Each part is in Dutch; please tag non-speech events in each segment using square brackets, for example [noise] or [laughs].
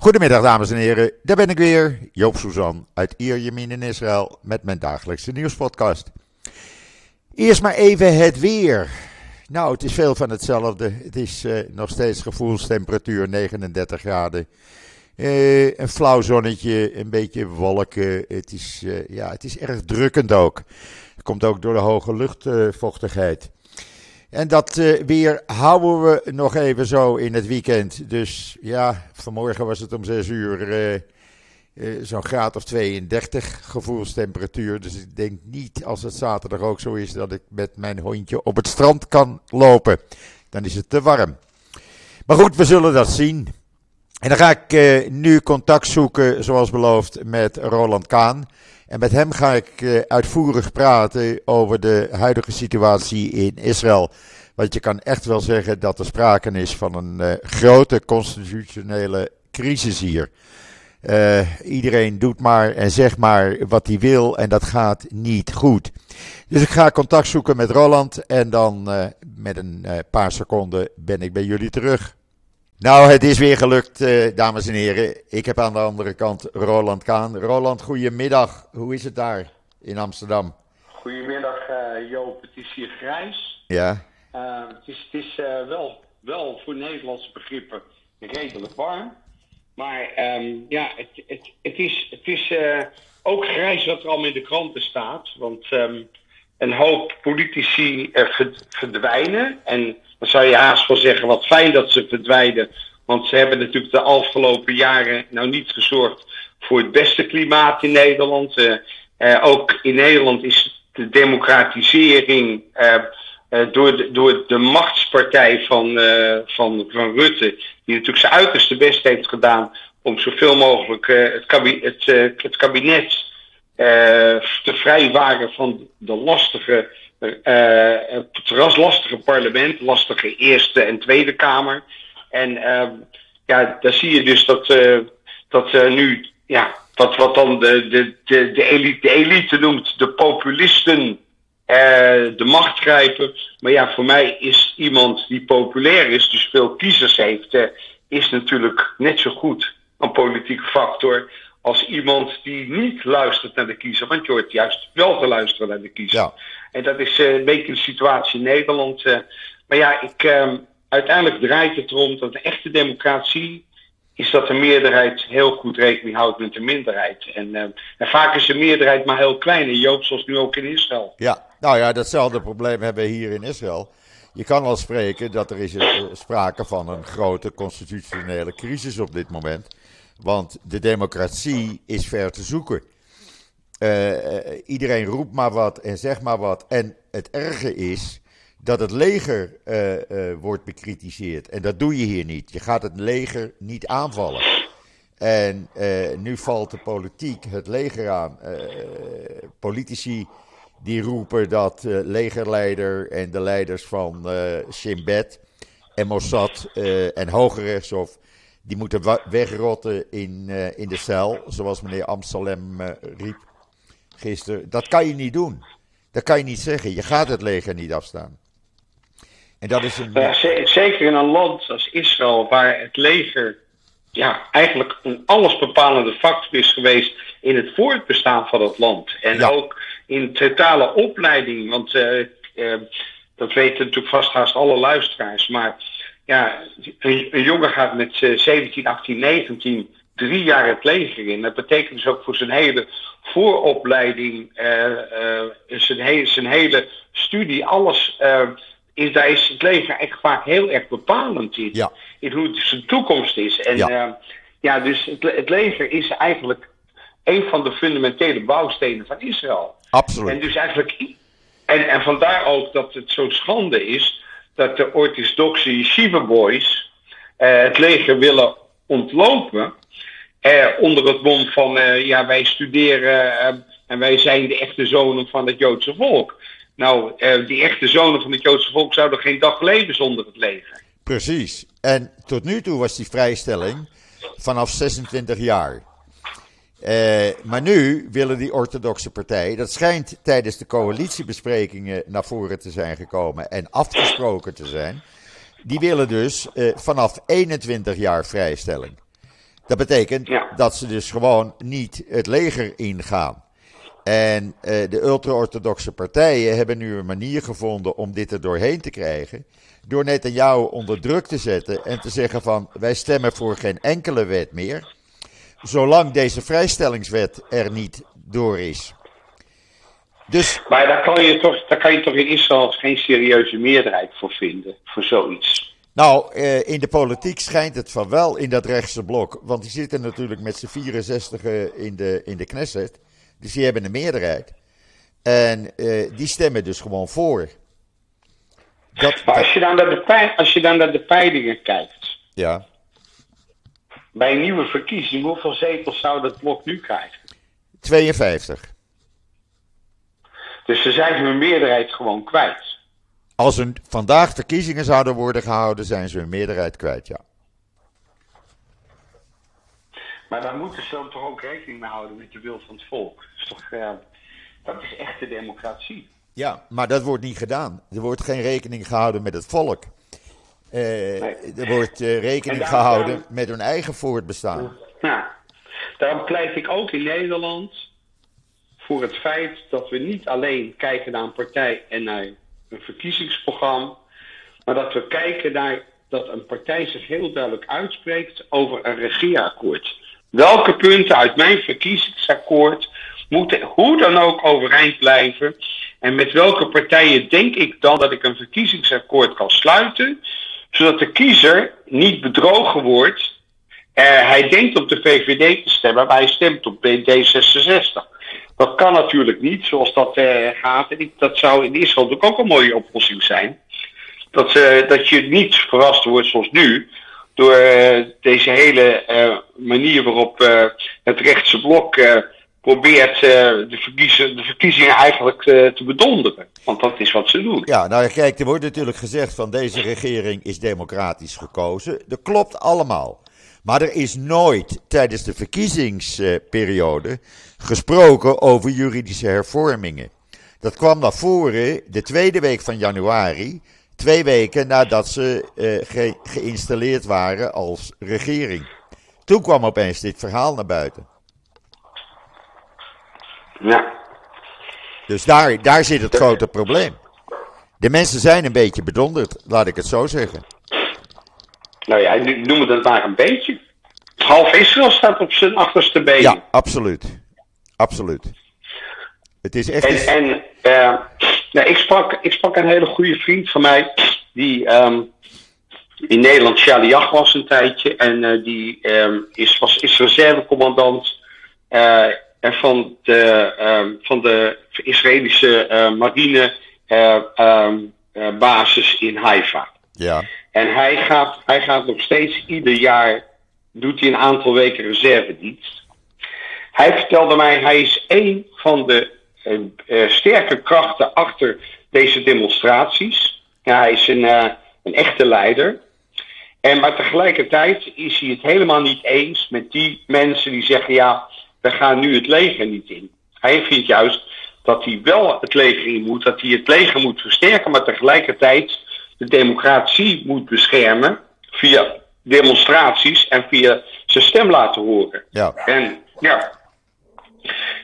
Goedemiddag dames en heren, daar ben ik weer, Joop Suzan uit Ierjemien in Israël met mijn dagelijkse nieuwspodcast. Eerst maar even het weer. Nou, het is veel van hetzelfde. Het is uh, nog steeds gevoelstemperatuur 39 graden. Uh, een flauw zonnetje, een beetje wolken. Het is, uh, ja, het is erg drukkend ook. Het komt ook door de hoge luchtvochtigheid. En dat uh, weer houden we nog even zo in het weekend. Dus ja, vanmorgen was het om 6 uur uh, uh, zo'n graad of 32 gevoelstemperatuur. Dus ik denk niet als het zaterdag ook zo is dat ik met mijn hondje op het strand kan lopen. Dan is het te warm. Maar goed, we zullen dat zien. En dan ga ik nu contact zoeken, zoals beloofd, met Roland Kaan. En met hem ga ik uh, uitvoerig praten over de huidige situatie in Israël. Want je kan echt wel zeggen dat er sprake is van een uh, grote constitutionele crisis hier. Uh, iedereen doet maar en zegt maar wat hij wil en dat gaat niet goed. Dus ik ga contact zoeken met Roland en dan met een paar seconden ben ik bij jullie terug. Nou, het is weer gelukt, uh, dames en heren. Ik heb aan de andere kant Roland Kaan. Roland, goedemiddag. Hoe is het daar in Amsterdam? Goedemiddag, uh, Joop. Het is hier grijs. Ja. Uh, het is, het is wel, wel voor Nederlandse begrippen redelijk warm. Maar um, ja, het, het, het, is, het is ook grijs wat er allemaal in de kranten staat. Want um, een hoop politici verdwijnen. En dan zou je haast wel zeggen, wat fijn dat ze verdwijnen. Want ze hebben natuurlijk de afgelopen jaren nou niet gezorgd voor het beste klimaat in Nederland. Uh, uh, ook in Nederland is de democratisering uh, door, de, door de machtspartij van, van, van Rutte, die natuurlijk zijn uiterste best heeft gedaan om zoveel mogelijk het, kabinet, het, het kabinet te vrijwaren van de lastige uh, het lastige parlement, lastige Eerste en Tweede Kamer. En uh, ja, daar zie je dus dat, uh, dat nu, ja, wat, wat dan de, de, de, de, elite, de elite noemt, de populisten de macht grijpen. Maar ja, voor mij is iemand die populair is, dus veel kiezers heeft, is natuurlijk net zo goed een politieke factor als iemand die niet luistert naar de kiezer. Want je hoort juist wel te luisteren naar de kiezer. Ja. En dat is uh, een beetje de situatie in Nederland. Uh, maar ja, ik, uh, uiteindelijk draait het erom dat de echte democratie is dat de meerderheid heel goed rekening houdt met de minderheid. En, en vaak is de meerderheid maar heel klein. En Joop, zoals nu ook in Israël. Ja, nou ja, datzelfde probleem hebben we hier in Israël. Je kan al spreken dat er is sprake van een grote constitutionele crisis op dit moment. Want de democratie is ver te zoeken. Uh, iedereen roept maar wat en zegt maar wat. En het erge is dat het leger uh, wordt bekritiseerd. En dat doe je hier niet. Je gaat het leger niet aanvallen. En nu valt de politiek het leger aan. politici die roepen dat legerleider en de leiders van Shin en Mossad en Hoge die moeten wegrotten in, uh, in de cel, zoals meneer Amsterdam uh, riep gisteren. Dat kan je niet doen. Dat kan je niet zeggen. Je gaat het leger niet afstaan. En dat is een... Ja, zeker in een land als Israël, waar het leger ja, eigenlijk een allesbepalende factor is geweest in het voortbestaan van het land. En ja. ook in totale opleiding, want uh, dat weten natuurlijk vast haast alle luisteraars. Maar ja, een, een jongen gaat met 17, 18, 19 drie jaar het leger in. Dat betekent dus ook voor zijn hele vooropleiding, uh, uh, zijn, hele, zijn hele studie, alles. Uh, is, daar is het leger echt vaak heel erg bepalend in. Ja. In hoe het zijn toekomst is. En ja, ja dus het, het leger is eigenlijk een van de fundamentele bouwstenen van Israël. Absoluut. En dus eigenlijk. En, en vandaar ook dat het zo schande is dat de orthodoxe yeshiva boys uh, het leger willen ontlopen. Uh, onder het mom van, uh, ja, wij studeren en wij zijn de echte zonen van het Joodse volk. Nou, die echte zonen van het Joodse volk zouden geen dag leven zonder het leger. Precies. En tot nu toe was die vrijstelling vanaf 26 jaar. Uh, maar nu willen die orthodoxe partijen, dat schijnt tijdens de coalitiebesprekingen naar voren te zijn gekomen en afgesproken te zijn, die willen dus uh, vanaf 21 jaar vrijstelling. Dat betekent dat ze dus gewoon niet het leger ingaan. En uh, de ultra-orthodoxe partijen hebben nu een manier gevonden om dit er doorheen te krijgen. Door Netanyahu onder druk te zetten en te zeggen van wij stemmen voor geen enkele wet meer. Zolang deze vrijstellingswet er niet door is. Dus... Maar daar kan, je toch, daar kan je toch in Israël geen serieuze meerderheid voor vinden, voor zoiets. Nou, eh, in de politiek schijnt het van wel in dat rechtse blok. Want die zitten natuurlijk met z'n 64 in de, in de Knesset. Dus die hebben een meerderheid. En uh, die stemmen dus gewoon voor. Dat, maar als je, dan naar de, als je dan naar de peilingen kijkt. Ja. Bij een nieuwe verkiezing, hoeveel zetels zou dat blok nu krijgen? 52. Dus ze zijn hun meerderheid gewoon kwijt. Als er vandaag verkiezingen zouden worden gehouden, zijn ze hun meerderheid kwijt, ja. Maar daar moeten ze dan toch ook rekening mee houden met de wil van het volk. Dat is toch, uh, dat is echte democratie. Ja, maar dat wordt niet gedaan. Er wordt geen rekening gehouden met het volk. Uh, Er wordt uh, rekening gehouden met hun eigen voortbestaan. Ja, daarom pleit ik ook in Nederland voor het feit dat we niet alleen kijken naar een partij en naar een verkiezingsprogramma, maar dat we kijken naar dat een partij zich heel duidelijk uitspreekt over een regeerakkoord. Welke punten uit mijn verkiezingsakkoord moeten hoe dan ook overeind blijven? En met welke partijen denk ik dan dat ik een verkiezingsakkoord kan sluiten, zodat de kiezer niet bedrogen wordt? Uh, hij denkt op de VVD te stemmen, maar hij stemt op D66. Dat kan natuurlijk niet zoals dat uh, gaat. En dat zou in Israël natuurlijk ook een mooie oplossing zijn. Dat, uh, dat je niet verrast wordt zoals nu. Door deze hele manier waarop het rechtse blok probeert de, verkiezingen, de eigenlijk te bedonderen. Want dat is wat ze doen. Ja, nou kijk, er wordt natuurlijk gezegd van deze regering is democratisch gekozen. Dat klopt allemaal. Maar er is nooit tijdens de verkiezingsperiode gesproken over juridische hervormingen. Dat kwam naar voren de tweede week van januari, twee weken nadat ze uh, geïnstalleerd waren als regering. Toen kwam opeens dit verhaal naar buiten. Ja. Dus daar, daar zit het grote probleem. De mensen zijn een beetje bedonderd, laat ik het zo zeggen. Nou ja, noem het maar een beetje. Half Israël staat op zijn achterste been. Ja, absoluut. Absoluut. Het is echt. En, en uh, nou, ik, sprak, ik sprak een hele goede vriend van mij. Die um, in Nederland Shaliach was een tijdje. En uh, die um, is, was, is reservecommandant uh, van, de, um, van de Israëlische marine basis in Haifa. Ja. En hij gaat, hij gaat nog steeds ieder jaar doet hij een aantal weken reservedienst. Hij vertelde mij, hij is één van de sterke krachten achter deze demonstraties. Ja, hij is een, een echte leider. En maar tegelijkertijd is hij het helemaal niet eens met die mensen die zeggen: ja, we gaan nu het leger niet in. Hij vindt juist dat hij wel het leger in moet, dat hij het leger moet versterken, maar tegelijkertijd de democratie moet beschermen via demonstraties en via zijn stem laten horen. Ja. En ja.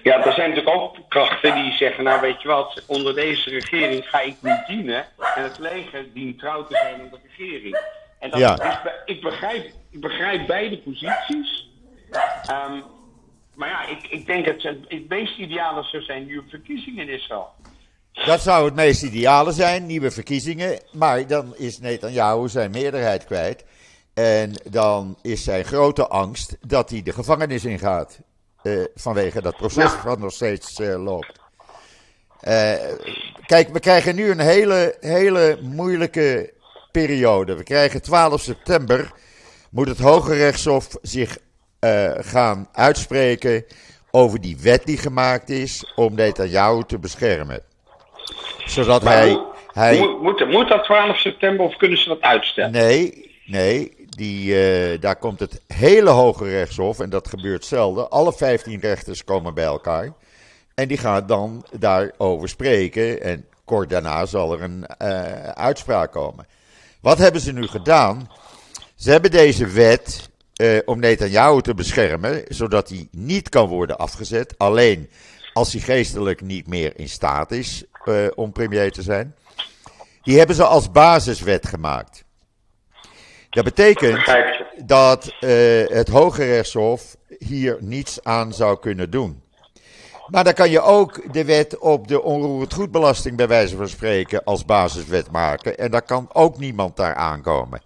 Ja, er zijn natuurlijk ook krachten die zeggen, nou weet je wat, onder deze regering ga ik niet dienen en het leger dient trouw te zijn aan de regering. En dat ja. is, ik, begrijp, ik begrijp beide posities. Um, maar ja, ik, ik denk dat het, het meest ideale zou zijn nieuwe verkiezingen in Israël. Dat zou het meest ideale zijn, nieuwe verkiezingen. Maar dan is Netanyahu zijn meerderheid kwijt. En dan is zijn grote angst dat hij de gevangenis ingaat. Uh, vanwege dat proces wat nog steeds uh, loopt. Uh, kijk, we krijgen nu een hele, hele moeilijke periode. We krijgen 12 september. Moet het Hoge Rechtshof zich gaan uitspreken over die wet die gemaakt is om Netanyahu te beschermen. Zodat maar hij. hij... Moet, moet dat 12 september of kunnen ze dat uitstellen? Nee, nee. Die, uh, daar komt het hele Hoge Rechtshof, en dat gebeurt zelden. Alle 15 rechters komen bij elkaar. En die gaan dan daarover spreken. En kort daarna zal er een uh, uitspraak komen. Wat hebben ze nu gedaan? Ze hebben deze wet uh, om Netanyahu te beschermen, zodat hij niet kan worden afgezet. Alleen als hij geestelijk niet meer in staat is uh, om premier te zijn. Die hebben ze als basiswet gemaakt. Dat betekent dat uh, het Hoge Rechtshof hier niets aan zou kunnen doen. Maar dan kan je ook de wet op de onroerend goedbelasting bij wijze van spreken als basiswet maken. En daar kan ook niemand daar aankomen.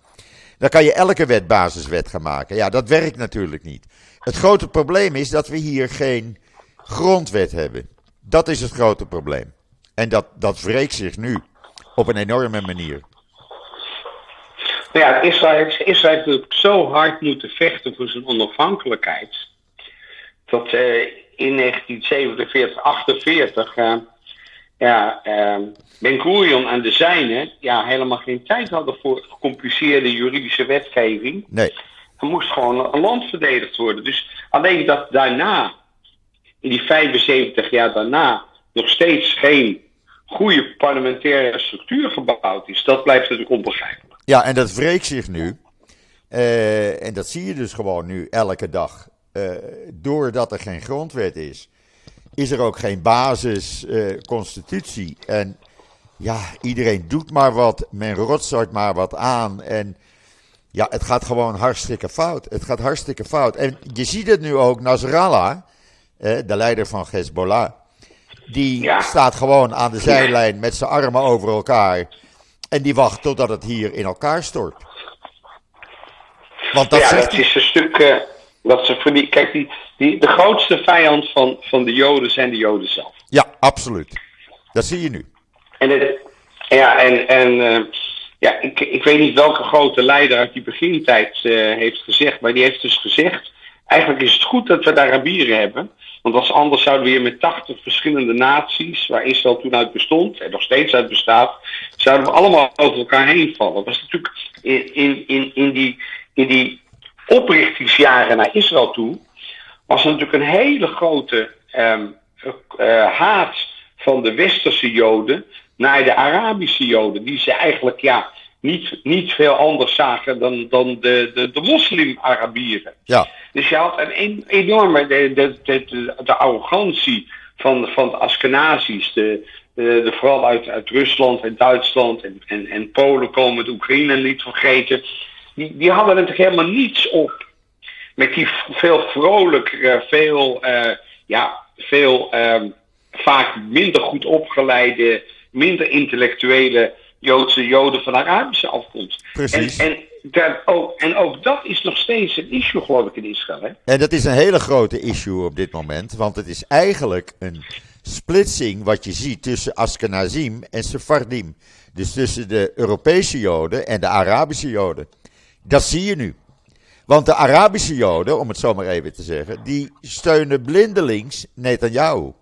Dan kan je elke wet basiswet gaan maken. Ja, dat werkt natuurlijk niet. Het grote probleem is dat we hier geen grondwet hebben. Dat is het grote probleem. En dat, dat wreekt zich nu op een enorme manier. Nou ja, Israël, Israël heeft natuurlijk zo hard moeten vechten voor zijn onafhankelijkheid. Dat uh, in 1947, 48 uh, ja, uh, Ben Gurion en de zijnen ja, helemaal geen tijd hadden voor gecompliceerde juridische wetgeving. Nee. Er moest gewoon een land verdedigd worden. Dus alleen dat daarna, in die 75 jaar daarna, nog steeds geen goede parlementaire structuur gebouwd is, dat blijft natuurlijk onbegrijpelijk. Ja, en dat wreekt zich nu. Uh, en dat zie je dus gewoon nu elke dag. Uh, doordat er geen grondwet is, is er ook geen basisconstitutie. Uh, en ja, iedereen doet maar wat, men rotzooit maar wat aan. En ja, het gaat gewoon hartstikke fout. Het gaat hartstikke fout. En je ziet het nu ook, Nasrallah, de leider van Hezbollah, die ja. staat gewoon aan de zijlijn met zijn armen over elkaar. En die wacht totdat het hier in elkaar stort. Want dat, ja, dat is een stuk. Uh, dat ze voor die, kijk, die, die, de grootste vijand van, van de Joden zijn de Joden zelf. Ja, absoluut. Dat zie je nu. En, het, ja, en, en uh, ja, ik, ik weet niet welke grote leider uit die begintijd uh, heeft gezegd, maar die heeft dus gezegd: eigenlijk is het goed dat we de Arabieren hebben. Want als anders zouden we hier met 80 verschillende naties, waar Israël toen uit bestond en nog steeds uit bestaat, zouden we allemaal over elkaar heen vallen. Dat was natuurlijk in, in, in, in, die, in die oprichtingsjaren naar Israël toe, was er natuurlijk een hele grote um, uh, haat van de westerse Joden naar de Arabische Joden, die ze eigenlijk ja, niet, niet veel anders zagen dan, dan de, de, de moslim-Arabieren. Ja. Dus je had een enorme, de, de, de, de arrogantie van, van de Askenazis, de, de, de, vooral uit, uit Rusland en Duitsland en, en, en Polen komen, de Oekraïne niet vergeten. Die, die hadden natuurlijk helemaal niets op met die veel vrolijkere, veel, uh, ja, veel uh, vaak minder goed opgeleide, minder intellectuele Joodse Joden van Arabische afkomst. Precies. En, en, daar ook, en ook dat is nog steeds een issue, geloof ik, in Israël. Hè? En dat is een hele grote issue op dit moment, want het is eigenlijk een splitsing wat je ziet tussen Ashkenazim en Sephardim. Dus tussen de Europese Joden en de Arabische Joden. Dat zie je nu. Want de Arabische Joden, om het zo maar even te zeggen, die steunen blindelings Netanyahu.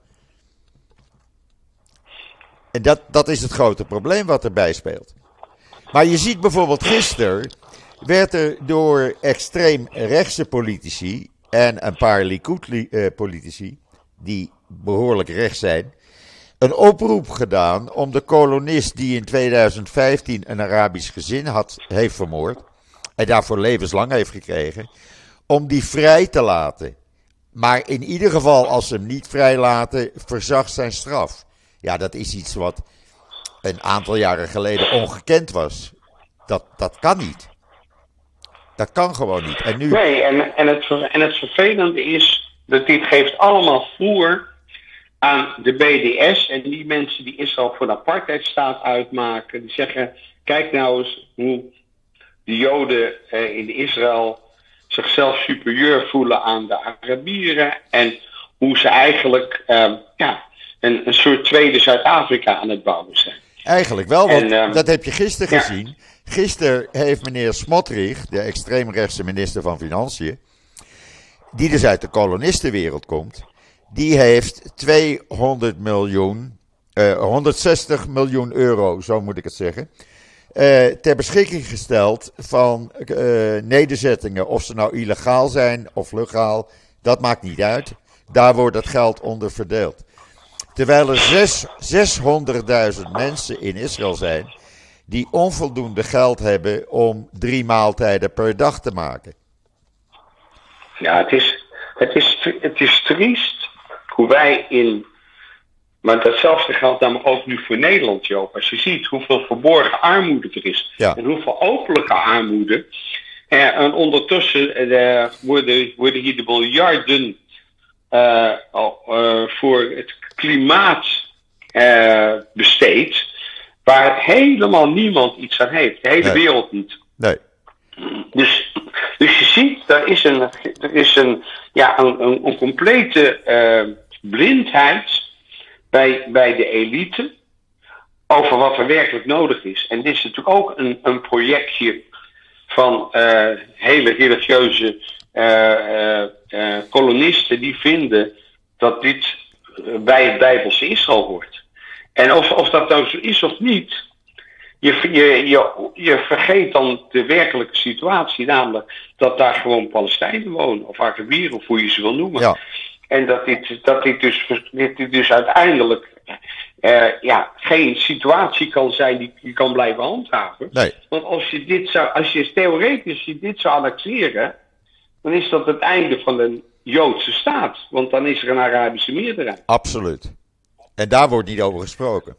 En dat, dat is het grote probleem wat erbij speelt. Maar je ziet bijvoorbeeld gisteren werd er door extreem rechtse politici en een paar Likud-politici, die behoorlijk rechts zijn, een oproep gedaan om de kolonist die in 2015 een Arabisch gezin had, heeft vermoord en daarvoor levenslang heeft gekregen, om die vrij te laten. Maar in ieder geval, als ze hem niet vrijlaten, verzacht zijn straf. Ja, dat is iets wat een aantal jaren geleden ongekend was. Dat, dat kan niet. Dat kan gewoon niet. En nu... Nee, en, en, het, en het vervelende is dat dit geeft allemaal voer aan de BDS en die mensen die Israël voor de apartheidstaat uitmaken. Die zeggen, kijk nou eens hoe de Joden eh, in Israël zichzelf superieur voelen aan de Arabieren. En hoe ze eigenlijk eh, ja, een, een soort tweede Zuid-Afrika aan het bouwen zijn. Eigenlijk wel, want en, um, dat heb je gisteren ja. gezien. Gisteren heeft meneer Smotrich, de extreemrechtse minister van Financiën, die dus uit de kolonistenwereld komt, die heeft 200 miljoen, uh, 160 miljoen euro, zo moet ik het zeggen, uh, ter beschikking gesteld van uh, nederzettingen. Of ze nou illegaal zijn of legaal, dat maakt niet uit. Daar wordt het geld onder verdeeld. Terwijl er 600.000 mensen in Israël zijn die onvoldoende geld hebben om drie maaltijden per dag te maken. Ja, het is, het is, het is triest hoe wij in. Maar datzelfde geldt namelijk ook nu voor Nederland, Joop. Als je ziet hoeveel verborgen armoede er is. Ja. En hoeveel openlijke armoede. Eh, en ondertussen eh, worden, worden hier de miljarden eh, eh, voor het klimaat besteed. Waar helemaal niemand iets aan heeft. De hele Nee. wereld niet. Nee. Dus, dus je ziet, er is een, er is een, ja, een, een, een complete blindheid bij, bij de elite over wat er werkelijk nodig is. En dit is natuurlijk ook een, een projectje van eh, hele religieuze eh, eh, kolonisten die vinden dat dit bij het Bijbelse Israël hoort. En of, of dat nou zo is of niet, je, je, je, je vergeet dan de werkelijke situatie, namelijk dat daar gewoon Palestijnen wonen, of Arabieren, of hoe je ze wil noemen. Ja. En dat dit, dat dit, dus, dit, dit dus uiteindelijk eh, ja, geen situatie kan zijn die je kan blijven handhaven. Nee. Want als je dit zou, als je theoretisch je dit zou annexeren, dan is dat het einde van een Joodse staat. Want dan is er een Arabische meerderheid. Absoluut. En daar wordt niet over gesproken.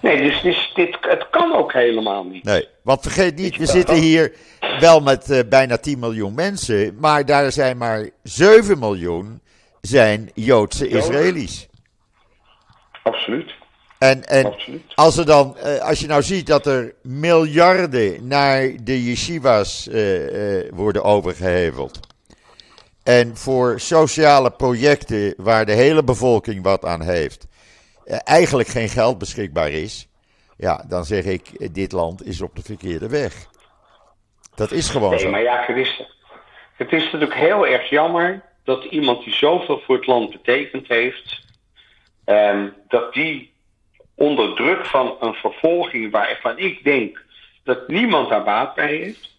Nee, dus, dus dit, het kan ook helemaal niet. Nee, want vergeet niet, we zitten hier wel met eh, bijna 10 miljoen mensen, maar daar zijn maar 7 miljoen zijn Joodse. Israëli's. Absoluut. En, en Absoluut. als, er dan, eh, als je nou ziet dat er miljarden naar de yeshivas eh, worden overgeheveld. En voor sociale projecten waar de hele bevolking wat aan heeft, eigenlijk geen geld beschikbaar is. Ja, dan zeg ik, dit land is op de verkeerde weg. Dat is gewoon Nee, zo. maar ja, het is, het is natuurlijk heel erg jammer dat iemand die zoveel voor het land betekend heeft, ehm, dat die onder druk van een vervolging waarvan ik denk dat niemand daar baat bij heeft.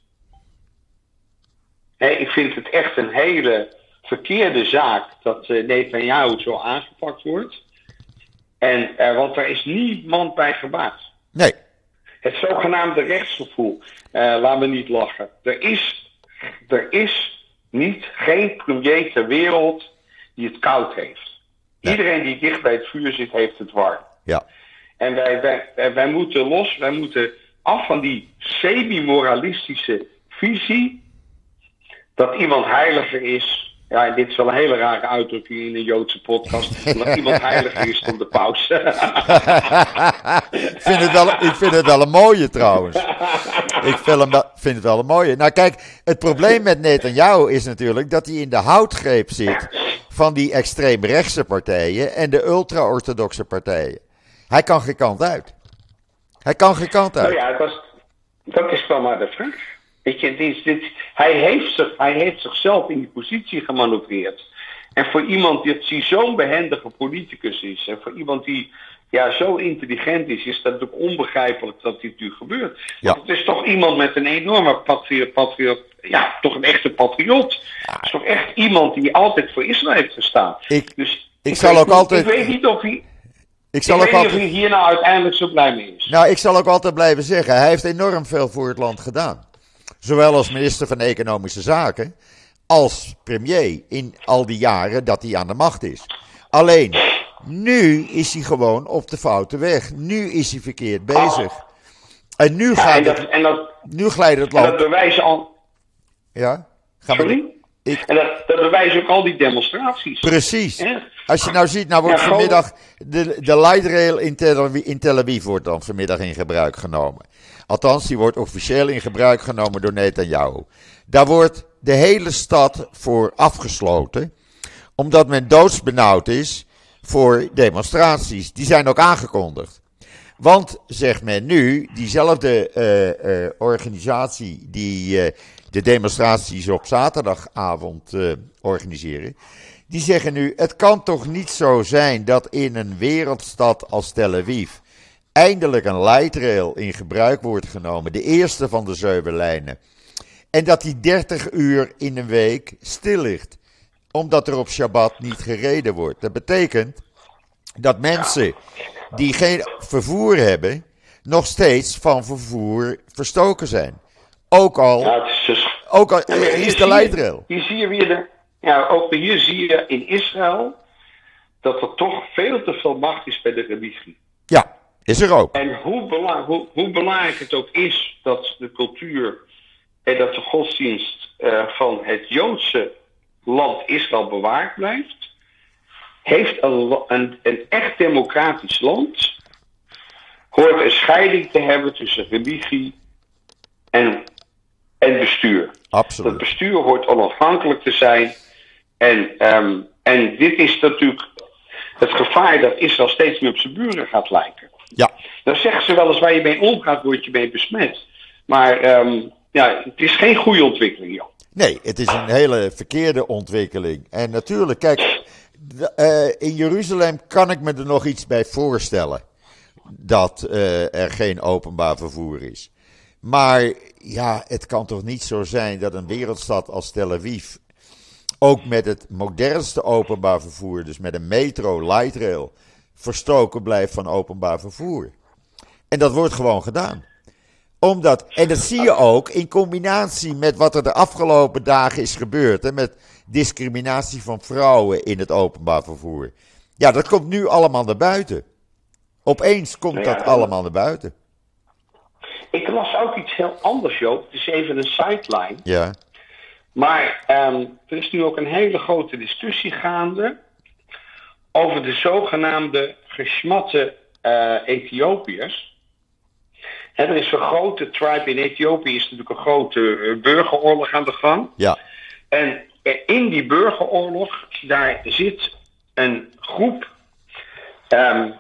Hè, ik vind het echt een hele verkeerde zaak dat uh, Netanyahu zo aangepakt wordt. En, eh, want er is niemand bij gebaat. Nee, Het zogenaamde rechtsgevoel. eh laat me niet lachen. Er is, er is niet, geen premier ter wereld die het koud heeft. Iedereen die dicht bij het vuur zit, heeft het warm. ja, En wij, wij, wij- wij moeten los, wij moeten af van die semi-moralistische visie. Dat iemand heiliger is. Ja, en dit is wel een hele rare uitdrukking in een Joodse podcast. [laughs] dat iemand heiliger is dan de paus. [laughs] ik, vind het wel, ik vind het wel een mooie trouwens. Ik vind, hem, vind het wel een mooie. Nou kijk, het probleem met Netanyahu is natuurlijk dat hij in de houtgreep zit van die extreemrechtse partijen en de ultra-orthodoxe partijen. Hij kan geen kant uit. Hij kan geen kant uit. Nou ja, dat is, dat is wel maar de vraag. Weet je, dit, dit, hij, heeft zich, hij heeft zichzelf in die positie gemanoeuvreerd. En voor iemand die, zo'n behendige politicus is, en voor iemand die ja, zo intelligent is, is dat natuurlijk onbegrijpelijk dat dit nu gebeurt. Ja. Want het is toch iemand met een enorme patriot, patriot ja, toch een echte patriot. Het is toch echt iemand die altijd voor Israël heeft gestaan. Ik- dus ik zal weet ook niet- altijd- Ik weet niet of hij, Ik ik zal weet ook niet of altijd, hij hier nou uiteindelijk zo blij mee is. nou, ik zal ook altijd blijven zeggen, hij heeft enorm veel voor het land gedaan. Zowel als minister van Economische Zaken als premier in al die jaren dat hij aan de macht is. Alleen, nu is hij gewoon op de foute weg. Nu is hij verkeerd bezig. En nu, Ja, gaat en, het, dat, en, dat, nu glijdt het en dat land. bewijzen al. Ja? Gaan Sorry? Ik- En dat, dat bewijzen ook al die demonstraties. Precies. Als je nou ziet, nou wordt Ja, gewoon- vanmiddag de, de light rail in Tel, Aviv, in Tel Aviv wordt dan vanmiddag in gebruik genomen. Althans, die wordt officieel in gebruik genomen door Netanyahu. Daar wordt de hele stad voor afgesloten, omdat men doodsbenauwd is voor demonstraties. Die zijn ook aangekondigd. Want, zegt men nu, diezelfde eh, eh, organisatie die eh, de demonstraties op zaterdagavond eh, organiseren, die zeggen nu: het kan toch niet zo zijn dat in een wereldstad als Tel Aviv eindelijk een light rail in gebruik wordt genomen, de eerste van de zeven lijnen, en dat die 30 uur in een week stil ligt, omdat er op Shabbat niet gereden wordt. Dat betekent dat mensen die geen vervoer hebben, nog steeds van vervoer verstoken zijn. Ook al, dus, Ook al hier is zie de je- leidrail. Hier zie je weer de. Ja, ook hier zie je in Israël dat er toch veel te veel macht is bij de religie. Ja, is er ook. En hoe, bela- hoe, hoe belangrijk het ook is dat de cultuur en dat de godsdienst eh, van het Joodse land Israël bewaard blijft, heeft een, een, een echt democratisch land hoort een scheiding te hebben tussen religie en, en bestuur. Dat Absoluut. bestuur hoort onafhankelijk te zijn. En, ehm, en dit is natuurlijk het gevaar dat Israël steeds meer op zijn buren gaat lijken. Ja, Dan zeggen ze wel eens waar je mee omgaat, word je mee besmet. Maar ehm, ja, het is geen goede ontwikkeling, joh. nee, het is een hele verkeerde ontwikkeling. En natuurlijk, kijk, eh, in Jeruzalem kan ik me er nog iets bij voorstellen. Dat eh, er geen openbaar vervoer is. Maar ja, het kan toch niet zo zijn dat een wereldstad als Tel Aviv. ook met het modernste openbaar vervoer, dus met een metro, light rail. verstoken blijft van openbaar vervoer. En dat wordt gewoon gedaan. Omdat, en dat zie je ook in combinatie met wat er de afgelopen dagen is gebeurd. Hè, met discriminatie van vrouwen in het openbaar vervoer. Ja, dat komt nu allemaal naar buiten. Opeens komt Ja, dat allemaal naar buiten. Ik las heel anders, Joop. Het is even een sideline. Ja, Maar ehm, er is nu ook een hele grote discussie gaande over de zogenaamde gesmatte eh, Ethiopiërs. Er is een grote tribe in Ethiopië, is natuurlijk een grote eh, burgeroorlog aan de gang. ja, En eh, in die burgeroorlog, daar zit een groep ehm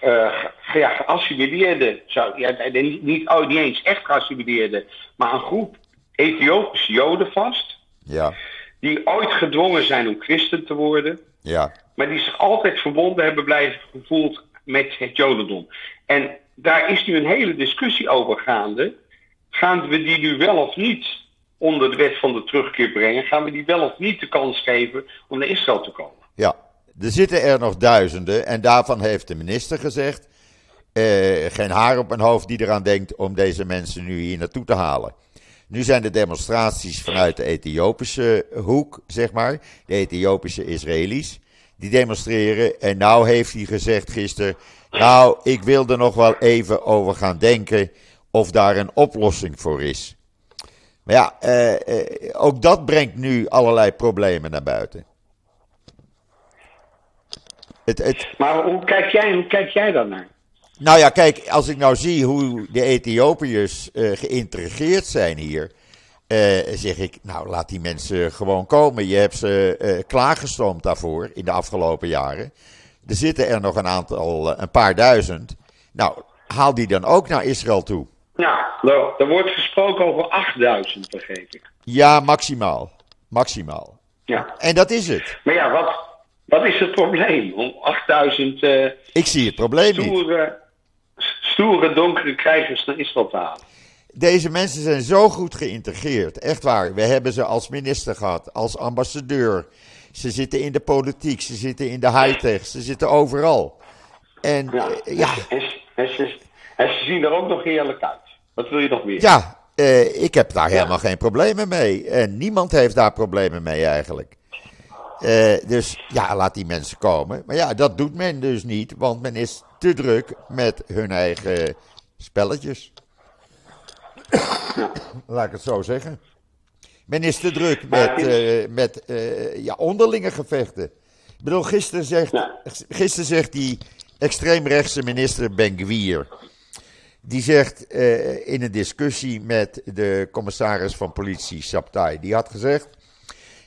ge- ja, geassimileerde, zou, ja, niet, niet, oh, niet eens echt geassimileerde, maar een groep Ethiopische Joden vast, ja, die ooit gedwongen zijn om christen te worden, ja, maar die zich altijd verbonden hebben blijven gevoeld met het Jodendom. En daar is nu een hele discussie over gaande. Gaan we die nu wel of niet onder de wet van de terugkeer brengen? Gaan we die wel of niet de kans geven om naar Israël te komen? ja. Er zitten er nog duizenden en daarvan heeft de minister gezegd... eh, geen haar op mijn hoofd die eraan denkt om deze mensen nu hier naartoe te halen. Nu zijn de demonstraties vanuit de Ethiopische hoek, zeg maar, de Ethiopische Israëli's, die demonstreren. En nou heeft hij gezegd gisteren, nou, ik wil er nog wel even over gaan denken of daar een oplossing voor is. Maar ja, eh, eh, ook dat brengt nu allerlei problemen naar buiten. Het, het, Maar hoe kijk jij, hoe kijk jij daarnaar? nou ja, kijk, als ik nou zie hoe de Ethiopiërs eh, geïntegreerd zijn hier, eh, zeg ik, nou laat die mensen gewoon komen. Je hebt ze eh, klaargestoomd daarvoor in de afgelopen jaren. Er zitten er nog een aantal, een paar duizend. Nou, haal die dan ook naar Israël toe. Nou, er, er wordt gesproken over 8000, begreep ik. Ja, maximaal. Maximaal. Ja. En dat is het. Maar ja, wat, wat is het probleem om 8000 eh, Ik zie het probleem niet. stoere, donkere krijgers naar Israël te halen? Deze mensen zijn zo goed geïntegreerd. Echt waar. We hebben ze als minister gehad, als ambassadeur. Ze zitten in de politiek, ze zitten in de high-tech, ze zitten overal. En Ja. eh, ja, En, en, ze, en ze zien er ook nog heerlijk uit. Wat wil je nog meer? ja eh, ik heb daar Ja. helemaal geen problemen mee. En niemand heeft daar problemen mee eigenlijk. Eh, dus ja, laat die mensen komen. Maar ja, dat doet men dus niet, want men is te druk met hun eigen spelletjes. [coughs] Laat ik het zo zeggen. Men is te druk met, eh, met eh, ja, onderlinge gevechten. Ik bedoel, gisteren zegt, gisteren zegt die extreemrechtse minister Ben-Gvir... die zegt in een discussie met de commissaris van politie, Saptai... die had gezegd...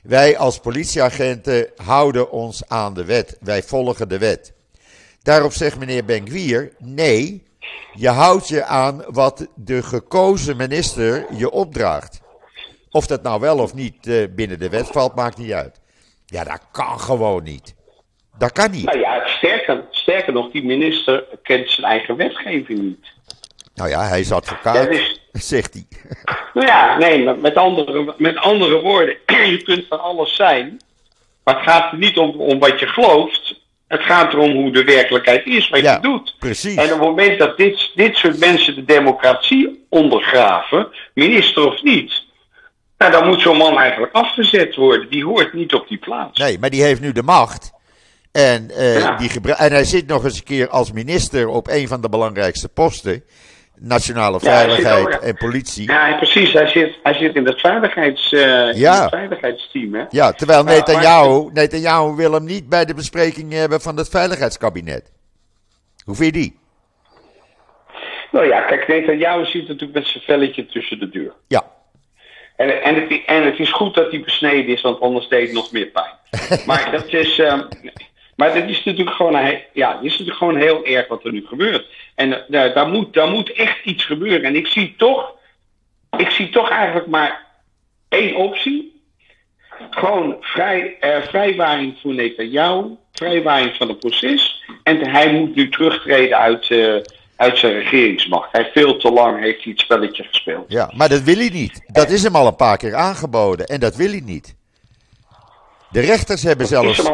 wij als politieagenten houden ons aan de wet. Wij volgen de wet. Daarop zegt meneer Ben-Gvir... nee, je houdt je aan wat de gekozen minister je opdraagt. Of dat nou wel of niet eh, binnen de wet valt, maakt niet uit. Ja, dat kan gewoon niet. Dat kan niet. Nou ja, sterker nog, die minister kent zijn eigen wetgeving niet. Nou ja, hij is advocaat, dus, [laughs] zegt hij. nou ja, nee, met andere, met andere woorden, [clears throat] je kunt van alles zijn. Maar het gaat er niet om, om wat je gelooft. Het gaat erom hoe de werkelijkheid is, wat Ja, je doet. precies. En op het moment dat dit, dit soort mensen de democratie ondergraven, minister of niet, Nou, dan moet zo'n man eigenlijk afgezet worden. Die hoort niet op die plaats. Nee, maar die heeft nu de macht. En, uh, Ja. die en hij zit nog eens een keer als minister op een van de belangrijkste posten. Nationale Ja, veiligheid ook, en politie. Ja, precies. Hij zit, hij zit in, het veiligheids, eh, in Ja. het veiligheidsteam. Hè? Ja, terwijl Netanyahu, Netanyahu wil hem niet bij de bespreking hebben van het veiligheidskabinet. Hoe vind je die? Nou ja, kijk, Netanyahu zit natuurlijk met zijn velletje tussen de deur. Ja, En, en, het, en het is goed dat hij besneden is, want anders deed het nog meer pijn. [laughs] maar dat is. ehm, maar dat is natuurlijk gewoon, ja, is natuurlijk gewoon heel erg wat er nu gebeurt. En eh, daar, daar, moet, daar moet echt iets gebeuren. En ik zie toch, ik zie toch eigenlijk maar één optie. Gewoon vrij, eh, vrijwaring voor Netanyahu, vrijwaring van het proces. En hij moet nu terugtreden uit, eh, uit zijn regeringsmacht. Hij veel te lang heeft hij het spelletje gespeeld. ja, maar dat wil hij niet. Dat is hem al een paar keer aangeboden en dat wil hij niet. De rechters hebben zelfs.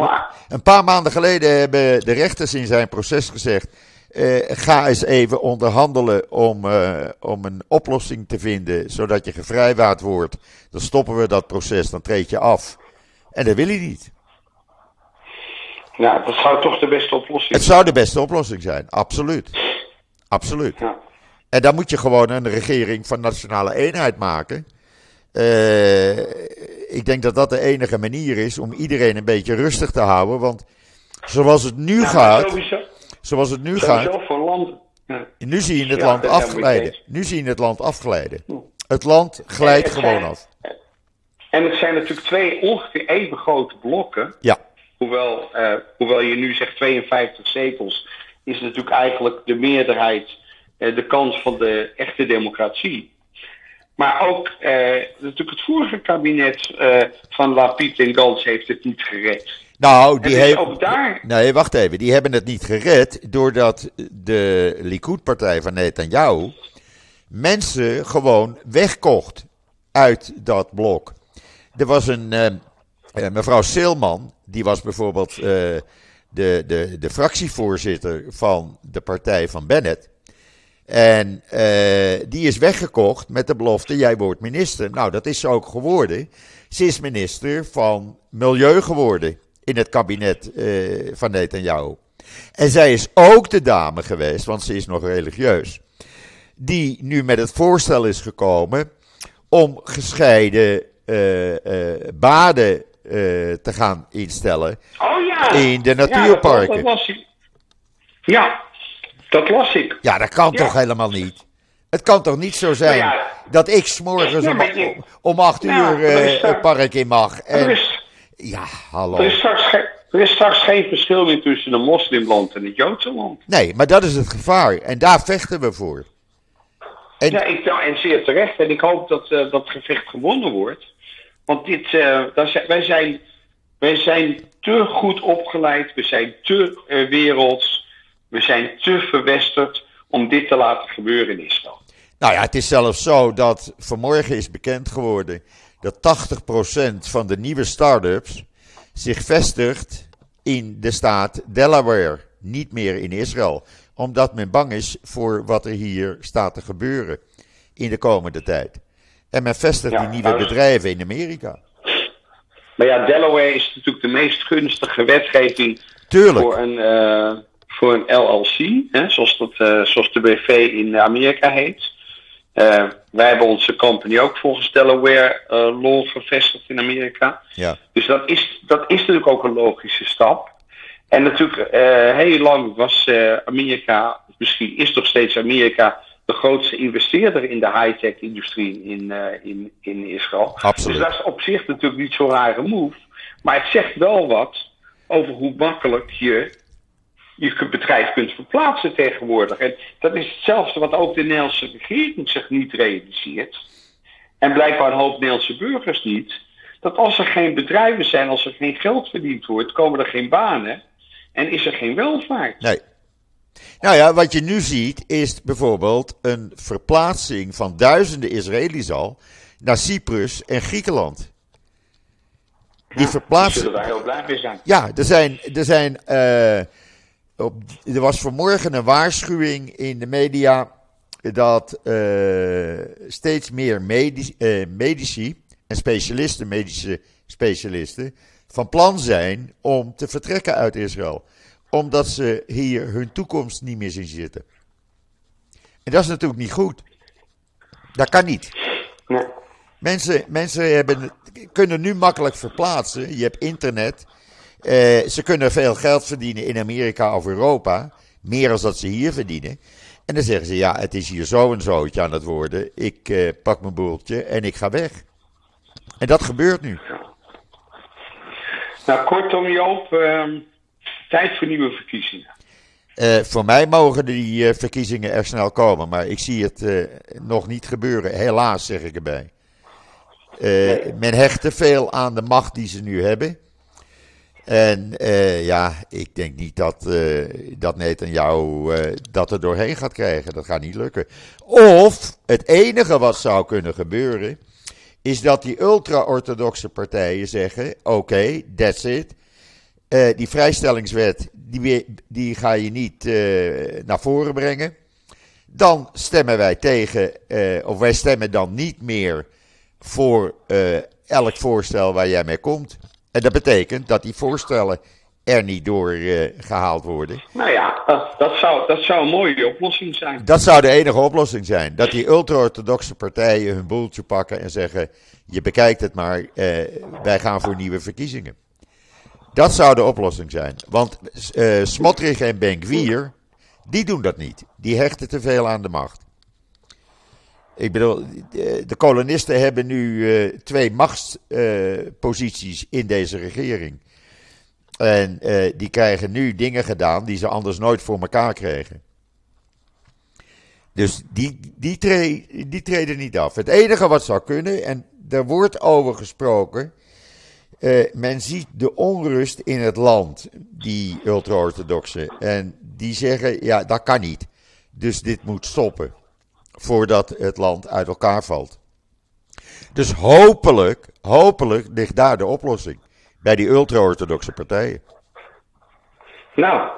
Een paar maanden geleden hebben de rechters in zijn proces gezegd. eh, ga eens even onderhandelen om, eh, om een oplossing te vinden. zodat je gevrijwaard wordt. Dan stoppen we dat proces, dan treed je af. En dat wil hij niet. Nou, dat zou toch de beste oplossing Het zou de beste oplossing zijn, absoluut. Absoluut. Ja. En dan moet je gewoon een regering van nationale eenheid maken. Eh, ik denk dat dat de enige manier is om iedereen een beetje rustig te houden. Want zoals het nu Ja, gaat, Sowieso, zoals het nu gaat, voor. Ja. nu zie je het land afglijden. Nu zie je het land afglijden. Het land glijdt Het gewoon zijn- af. En het zijn natuurlijk twee ongeveer even grote blokken. Ja, Hoewel, eh, hoewel je nu zegt 52 zetels, is natuurlijk eigenlijk de meerderheid eh, de kans van de echte democratie. Maar ook eh, natuurlijk het vorige kabinet eh, van Lapid en Gans heeft het niet gered. nou, die dus ook daar- Nee, wacht even. Die hebben het niet gered doordat de Likud-partij van Netanyahu mensen gewoon wegkocht uit dat blok. Er was een eh, eh, mevrouw Seelman, die was bijvoorbeeld de, de, de fractievoorzitter van de partij van Bennett. En eh, die is weggekocht met de belofte: jij wordt minister. Nou, dat is ze ook geworden. Ze is minister van Milieu geworden in het kabinet eh, van Netanyahu. En zij is ook de dame geweest, want ze is nog religieus, die nu met het voorstel is gekomen om gescheiden eh, baden te gaan instellen. Oh ja! In de Ja, natuurparken. dat ik. Ja, dat las ik. Ja, dat kan Ja. toch helemaal niet? Het kan toch niet zo zijn Nou ja. dat ik s'morgens Ja, om, je- om acht Ja, uur daar- het park in mag? En, is, ja, hallo. er, is straks er is straks geen verschil meer tussen een moslimland en het Joodse land. Nee, maar dat is het gevaar. En daar vechten we voor. En, Ja, ik, nou, en zeer terecht. En ik hoop dat eh, dat gevecht gewonnen wordt. Want dit, eh, zijn- wij, zijn, wij zijn te goed opgeleid. We zijn te werelds. We zijn te verwesterd om dit te laten gebeuren in Israël. Nou ja, het is zelfs zo dat vanmorgen is bekend geworden dat 80% van de nieuwe start-ups zich vestigt in de staat Delaware, niet meer in Israël. Omdat men bang is voor wat er hier staat te gebeuren in de komende tijd. En men vestigt Ja, die nieuwe nou bedrijven in Amerika. Maar ja, Delaware is natuurlijk de meest gunstige wetgeving Tuurlijk. voor een, eh, voor een LLC, hè, zoals, dat, eh, zoals de BV in Amerika heet. Eh, wij hebben onze company ook volgens Delaware eh, law gevestigd in Amerika. Ja. Dus dat is, dat is natuurlijk ook een logische stap. En natuurlijk, heel lang was Amerika, misschien is nog steeds Amerika, de grootste investeerder in de high-tech industrie in, in, in Israël. Absoluut. Dus dat is op zich natuurlijk niet zo'n rare move. Maar het zegt wel wat over hoe makkelijk je je bedrijf kunt verplaatsen tegenwoordig. En dat is hetzelfde wat ook de Nederlandse regering zich niet realiseert. En blijkbaar een hoop Nederlandse burgers niet. Dat als er geen bedrijven zijn, als er geen geld verdiend wordt, komen er geen banen. En is er geen welvaart. Nee. Nou ja, wat je nu ziet is bijvoorbeeld een verplaatsing van duizenden Israëli's al naar Cyprus en Griekenland. Die verplaatsen. zullen daar heel blij mee zijn. Ja, er zijn. Er, zijn eh, op, er was vanmorgen een waarschuwing in de media dat eh, steeds meer medici, eh, medici en specialisten, medische specialisten, van plan zijn om te vertrekken uit Israël. Omdat ze hier hun toekomst niet meer zien zitten. En dat is natuurlijk niet goed. Dat kan niet. Nee. Mensen, mensen hebben, kunnen nu makkelijk verplaatsen. Je hebt internet. Eh, ze kunnen veel geld verdienen in Amerika of Europa. Meer dan dat ze hier verdienen. En dan zeggen ze, ja, het is hier zo en zootje aan het worden. Ik eh, pak mijn boeltje en ik ga weg. En dat gebeurt nu. Nou, kortom Joop, ehm, tijd voor nieuwe verkiezingen. Eh, voor mij mogen die verkiezingen er snel komen, maar ik zie het nog niet gebeuren. Helaas, zeg ik erbij. Men hecht te veel aan de macht die ze nu hebben. En eh, ja, ik denk niet dat, eh dat Netanyahu eh dat er doorheen gaat krijgen. Dat gaat niet lukken. Of het enige wat zou kunnen gebeuren, is dat die ultra-orthodoxe partijen zeggen: oké, that's it. Die vrijstellingswet, die, die ga je niet naar voren brengen. Dan stemmen wij tegen, of wij stemmen dan niet meer voor elk voorstel waar jij mee komt. En dat betekent dat die voorstellen er niet door eh, gehaald worden. Nou ja, dat, dat, zou, dat zou een mooie oplossing zijn. Dat zou de enige oplossing zijn. Dat die ultra-orthodoxe partijen hun boeltje pakken en zeggen: Je bekijkt het maar, eh, wij gaan voor nieuwe verkiezingen. Dat zou de oplossing zijn. Want eh Smotrich en Benkwier, die doen dat niet. Die hechten te veel aan de macht. Ik bedoel, de de kolonisten hebben nu eh, twee machtsposities in deze regering. En eh, die krijgen nu dingen gedaan die ze anders nooit voor elkaar kregen. Dus die, die, tre die treden niet af. Het enige wat zou kunnen, en er wordt over gesproken. eh, men ziet de onrust in het land, die ultra-orthodoxen. En die zeggen: ja, dat kan niet. Dus dit moet stoppen. Voordat het land uit elkaar valt. Dus hopelijk, hopelijk ligt daar de oplossing. Bij die ultra-orthodoxe partijen. Nou,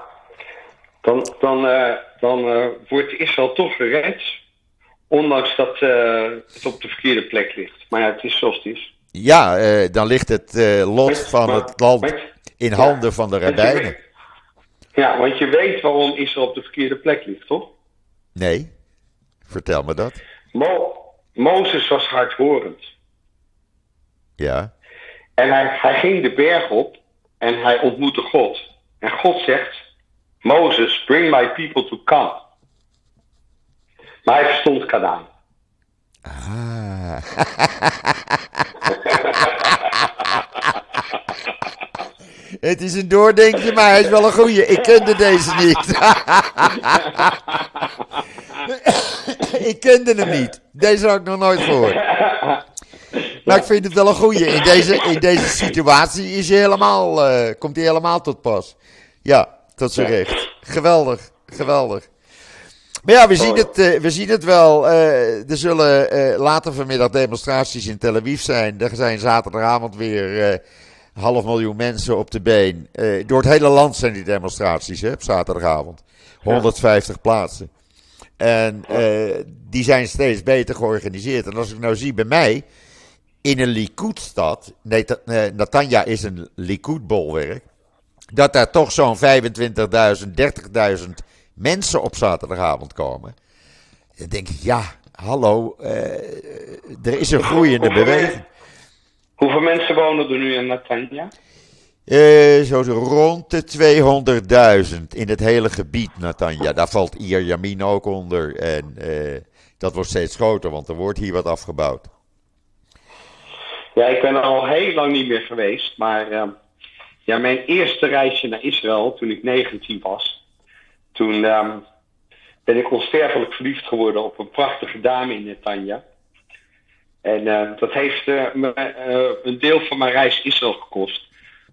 dan, dan, eh, dan eh, wordt Israël toch gered. Ondanks dat eh, het op de verkeerde plek ligt. Maar ja, het is zoals het is. Ja, dan ligt het lot van Maar- het land in ja, handen van de rabbijnen. Ja, want je weet waarom Israël op de verkeerde plek ligt, toch? Nee, vertel me dat. Mo Mozes was hardhorend. Ja, En hij, hij ging de berg op en hij ontmoette God. En God zegt, Mozes, bring my people to come. Maar hij verstond Kanaan. Ah. [laughs] Het is een doordenkje, maar hij is wel een goeie. Ik kende deze niet. [laughs] [laughs] ik kende hem niet. Deze had ik nog nooit gehoord. [laughs] Maar ik vind het wel een goeie. In deze, in deze situatie is hij helemaal, eh, komt hij helemaal tot pas. Ja, tot zijn recht. Geweldig, geweldig. Maar ja, we zien het, eh, we zien het wel. Eh, er zullen later vanmiddag demonstraties in Tel Aviv zijn. Er zijn zaterdagavond weer half miljoen mensen op de been. Door het hele land zijn die demonstraties hè, op zaterdagavond. 150 plaatsen. En eh, die zijn steeds beter georganiseerd. En als ik nou zie bij mij, in een Likud-stad, eh, Natanja is een Likud-bolwerk, dat daar toch zo'n 25.000, 30.000 mensen op zaterdagavond komen. Dan denk ik, ja, hallo, eh, er is een groeiende beweging. Hoeveel mensen wonen er nu in Natanja? Eh, zo rond de 200.000 in het hele gebied, Natanja. Daar valt Ier Yamin ook onder. En eh, dat wordt steeds groter, want er wordt hier wat afgebouwd. Ja, ik ben al heel lang niet meer geweest. Maar ehm, ja, mijn eerste reisje naar Israël, toen ik 19 was. Toen ehm, ben ik onsterfelijk verliefd geworden op een prachtige dame in Netanya. En eh, dat heeft eh, me eh, een deel van mijn reis Israël gekost.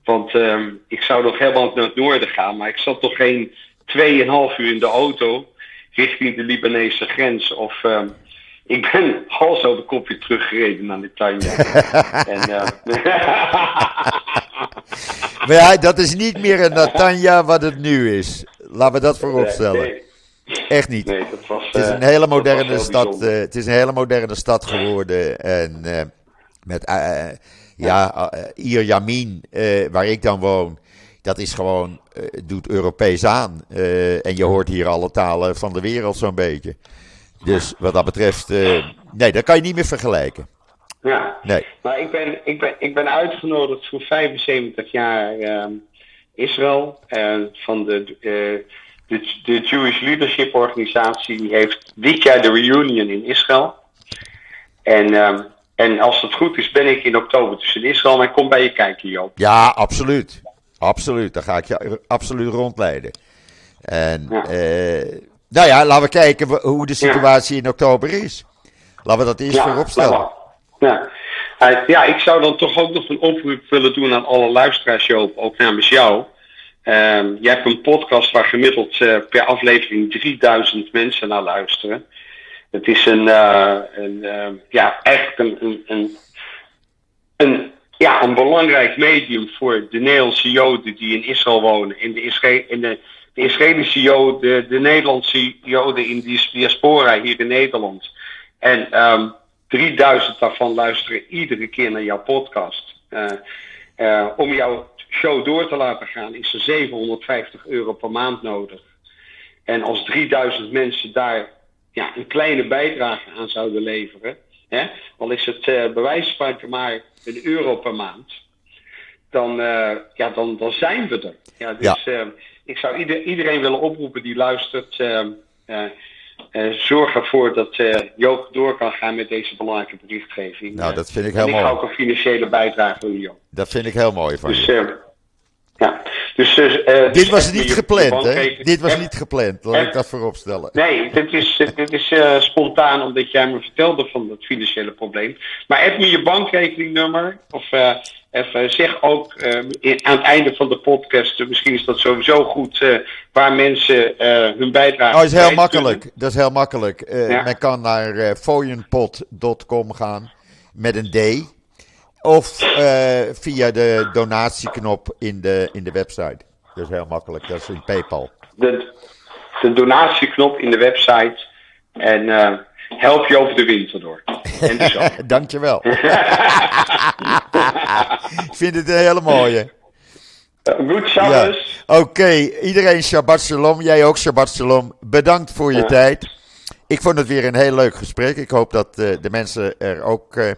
Want ehm, ik zou nog helemaal naar het noorden gaan, maar ik zat toch geen 2,5 uur in de auto richting de Libanese grens. Of ehm, ik ben [laughs] hals over kop weer teruggereden naar Netanya. [laughs] en, eh, [laughs] Maar ja, dat is niet meer een Natanja wat het nu is. Laten we dat vooropstellen. nee, Echt niet. nee, dat was. Het is eh, een hele dat was moderne stad. eh, het is een hele moderne stad geworden. En eh, Met, ja, uh, Ir Yamin, waar ik dan woon, dat is gewoon, doet Europees aan. en je hoort hier alle talen van de wereld zo'n beetje. Dus wat dat betreft, nee, dat kan je niet meer vergelijken. Ja, nee. maar ik ben, ik, ben, ik ben uitgenodigd voor 75 jaar ehm, Israël. Van de, de, de Jewish Leadership Organisatie die heeft dit jaar de reunion in Israël. En, um, en als het goed is, ben ik in oktober tussen Israël en kom bij je kijken, Joop. Ja, absoluut. Absoluut. Dan ga ik je absoluut rondleiden. En ja. Uh, nou ja, laten we kijken hoe de situatie ja. in oktober is. Laten we dat eerst ja, voorop stellen. Ja. Uh, ja, ik zou dan toch ook nog een oproep willen doen aan alle luisteraars, Joop, ook namens jou. Um, je hebt een podcast waar gemiddeld uh, per aflevering 3000 mensen naar luisteren. Het is een, uh, een uh, ja, echt een, een, een, ja, een belangrijk medium voor de Nederlandse Joden die in Israël wonen. In de, de, de Israëlische Joden, de Nederlandse Joden in die diaspora hier in Nederland. En um, 3000 daarvan luisteren iedere keer naar jouw podcast. Uh, om jouw show door te laten gaan is er 750 euro per maand nodig. En als 3000 mensen daar ja, een kleine bijdrage aan zouden leveren, hè, al is het uh, bij maar een euro per maand, dan, uh, ja, dan, dan zijn we er. Ja, dus ja. Uh, ik zou ieder, iedereen willen oproepen die luistert. Zorg ervoor dat Joop door kan gaan met deze belangrijke berichtgeving. Nou, dat vind ik heel en mooi. ik ga ook een financiële bijdrage doen, Joop. Dat vind ik heel mooi van dus, je. Ja, dus, uh, dit was niet gepland, hè? Dit was niet gepland, laat ik dat voorop stellen. Nee, dit is, dit is uh, spontaan omdat jij me vertelde van dat financiële probleem. Maar heb me je bankrekeningnummer, of uh, even zeg ook in, aan het einde van de podcast, misschien is dat sowieso goed, waar mensen hun bijdrage. Oh, is heel makkelijk. Kunnen. Dat is heel makkelijk. Ja. Men kan naar fooienpot.com gaan met een D. Of uh, via de donatieknop in de, in de website. Dat is heel makkelijk, dat is in PayPal. De, de donatieknop in de website. En uh, help je over de winter door. En zo. [laughs] Dankjewel. [laughs] Ik vind het een hele mooie. Goed, Shabbos. Ja. Oké, okay. iedereen Shabbat Shalom. Jij ook Shabbat Shalom. Bedankt voor je ja. tijd. Ik vond het weer een heel leuk gesprek. Ik hoop dat uh, de mensen er ook uh,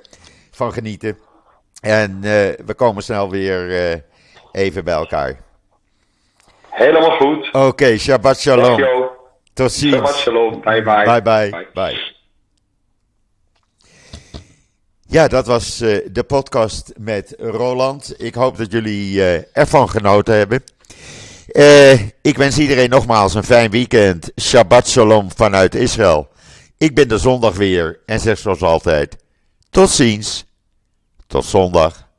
van genieten. En uh, we komen snel weer uh, even bij elkaar. Helemaal goed. Oké, okay, Shabbat Shalom. Tot ziens. Shabbat Shalom. Bye bye. Bye bye. bye. bye. Ja, dat was uh, de podcast met Roland. Ik hoop dat jullie ervan genoten hebben. ik wens iedereen nogmaals een fijn weekend. Shabbat Shalom vanuit Israël. Ik ben de zondag weer en zeg zoals altijd: tot ziens. Tot zondag.